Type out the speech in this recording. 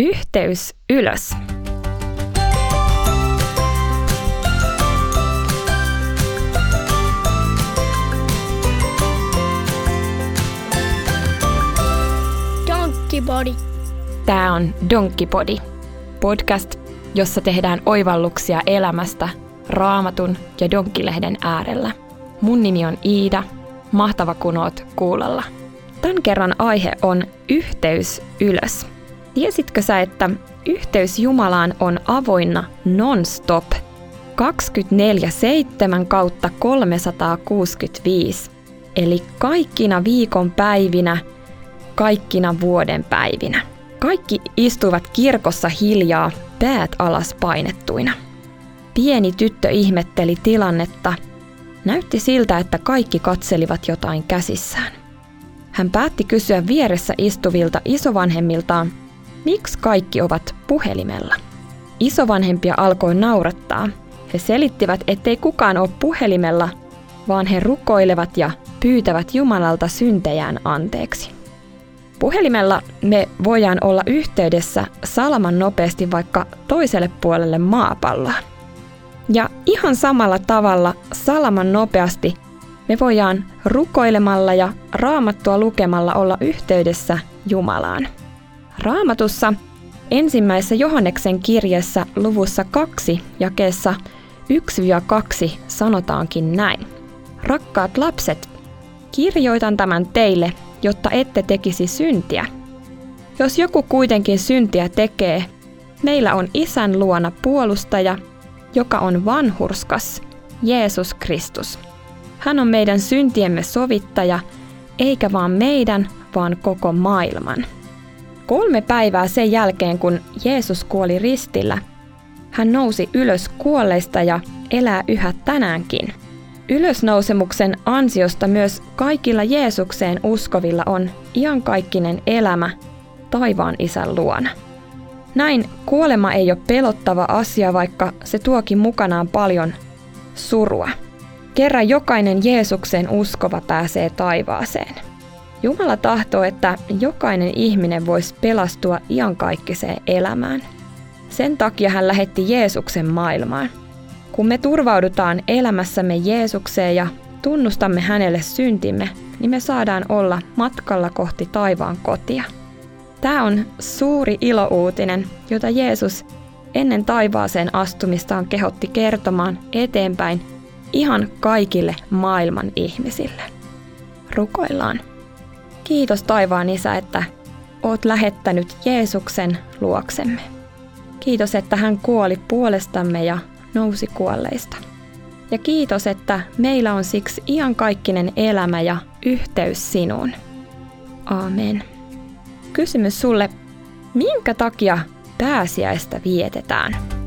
Yhteys ylös. Donkkipodi. Tämä on Donkkipodi, podcast, jossa tehdään oivalluksia elämästä raamatun ja donkkilehden äärellä. Mun nimi on Iida. Mahtava kun oot kuulolla. Tämän kerran aihe on yhteys ylös. Tiesitkö sä, että yhteys Jumalaan on avoinna non-stop 24-7 kautta 365, eli kaikkina viikon päivinä, kaikkina vuoden päivinä. Kaikki istuivat kirkossa hiljaa, päät alas painettuina. Pieni tyttö ihmetteli tilannetta. Näytti siltä, että kaikki katselivat jotain käsissään. Hän päätti kysyä vieressä istuvilta isovanhemmiltaan, miksi kaikki ovat puhelimella. Isovanhempia alkoi naurattaa. He selittivät, ettei kukaan ole puhelimella, vaan he rukoilevat ja pyytävät Jumalalta syntejään anteeksi. Puhelimella me voidaan olla yhteydessä salaman nopeasti vaikka toiselle puolelle maapalloa. Ja ihan samalla tavalla salaman nopeasti me voidaan rukoilemalla ja raamattua lukemalla olla yhteydessä Jumalaan. Raamatussa ensimmäisessä Johanneksen kirjassa luvussa 2 jakeessa 1-2 sanotaankin näin. Rakkaat lapset, kirjoitan tämän teille, jotta ette tekisi syntiä. Jos joku kuitenkin syntiä tekee, meillä on isän luona puolustaja, joka on vanhurskas, Jeesus Kristus. Hän on meidän syntiemme sovittaja, eikä vaan meidän, vaan koko maailman. Kolme päivää sen jälkeen, kun Jeesus kuoli ristillä, hän nousi ylös kuolleista ja elää yhä tänäänkin. Ylösnousemuksen ansiosta myös kaikilla Jeesukseen uskovilla on iankaikkinen elämä taivaan isän luona. Näin kuolema ei ole pelottava asia, vaikka se tuokin mukanaan paljon surua. Kerran jokainen Jeesukseen uskova pääsee taivaaseen. Jumala tahtoo, että jokainen ihminen voisi pelastua iankaikkiseen elämään. Sen takia hän lähetti Jeesuksen maailmaan. Kun me turvaudutaan elämässämme Jeesukseen ja tunnustamme hänelle syntimme, niin me saadaan olla matkalla kohti taivaan kotia. Tämä on suuri ilouutinen, jota Jeesus ennen taivaaseen astumistaan kehotti kertomaan eteenpäin ihan kaikille maailman ihmisille. Rukoillaan. Kiitos taivaan isä, että oot lähettänyt Jeesuksen luoksemme. Kiitos, että hän kuoli puolestamme ja nousi kuolleista. Ja kiitos, että meillä on siksi iankaikkinen elämä ja yhteys sinuun. Aamen. Kysymys sulle, minkä takia pääsiäistä vietetään?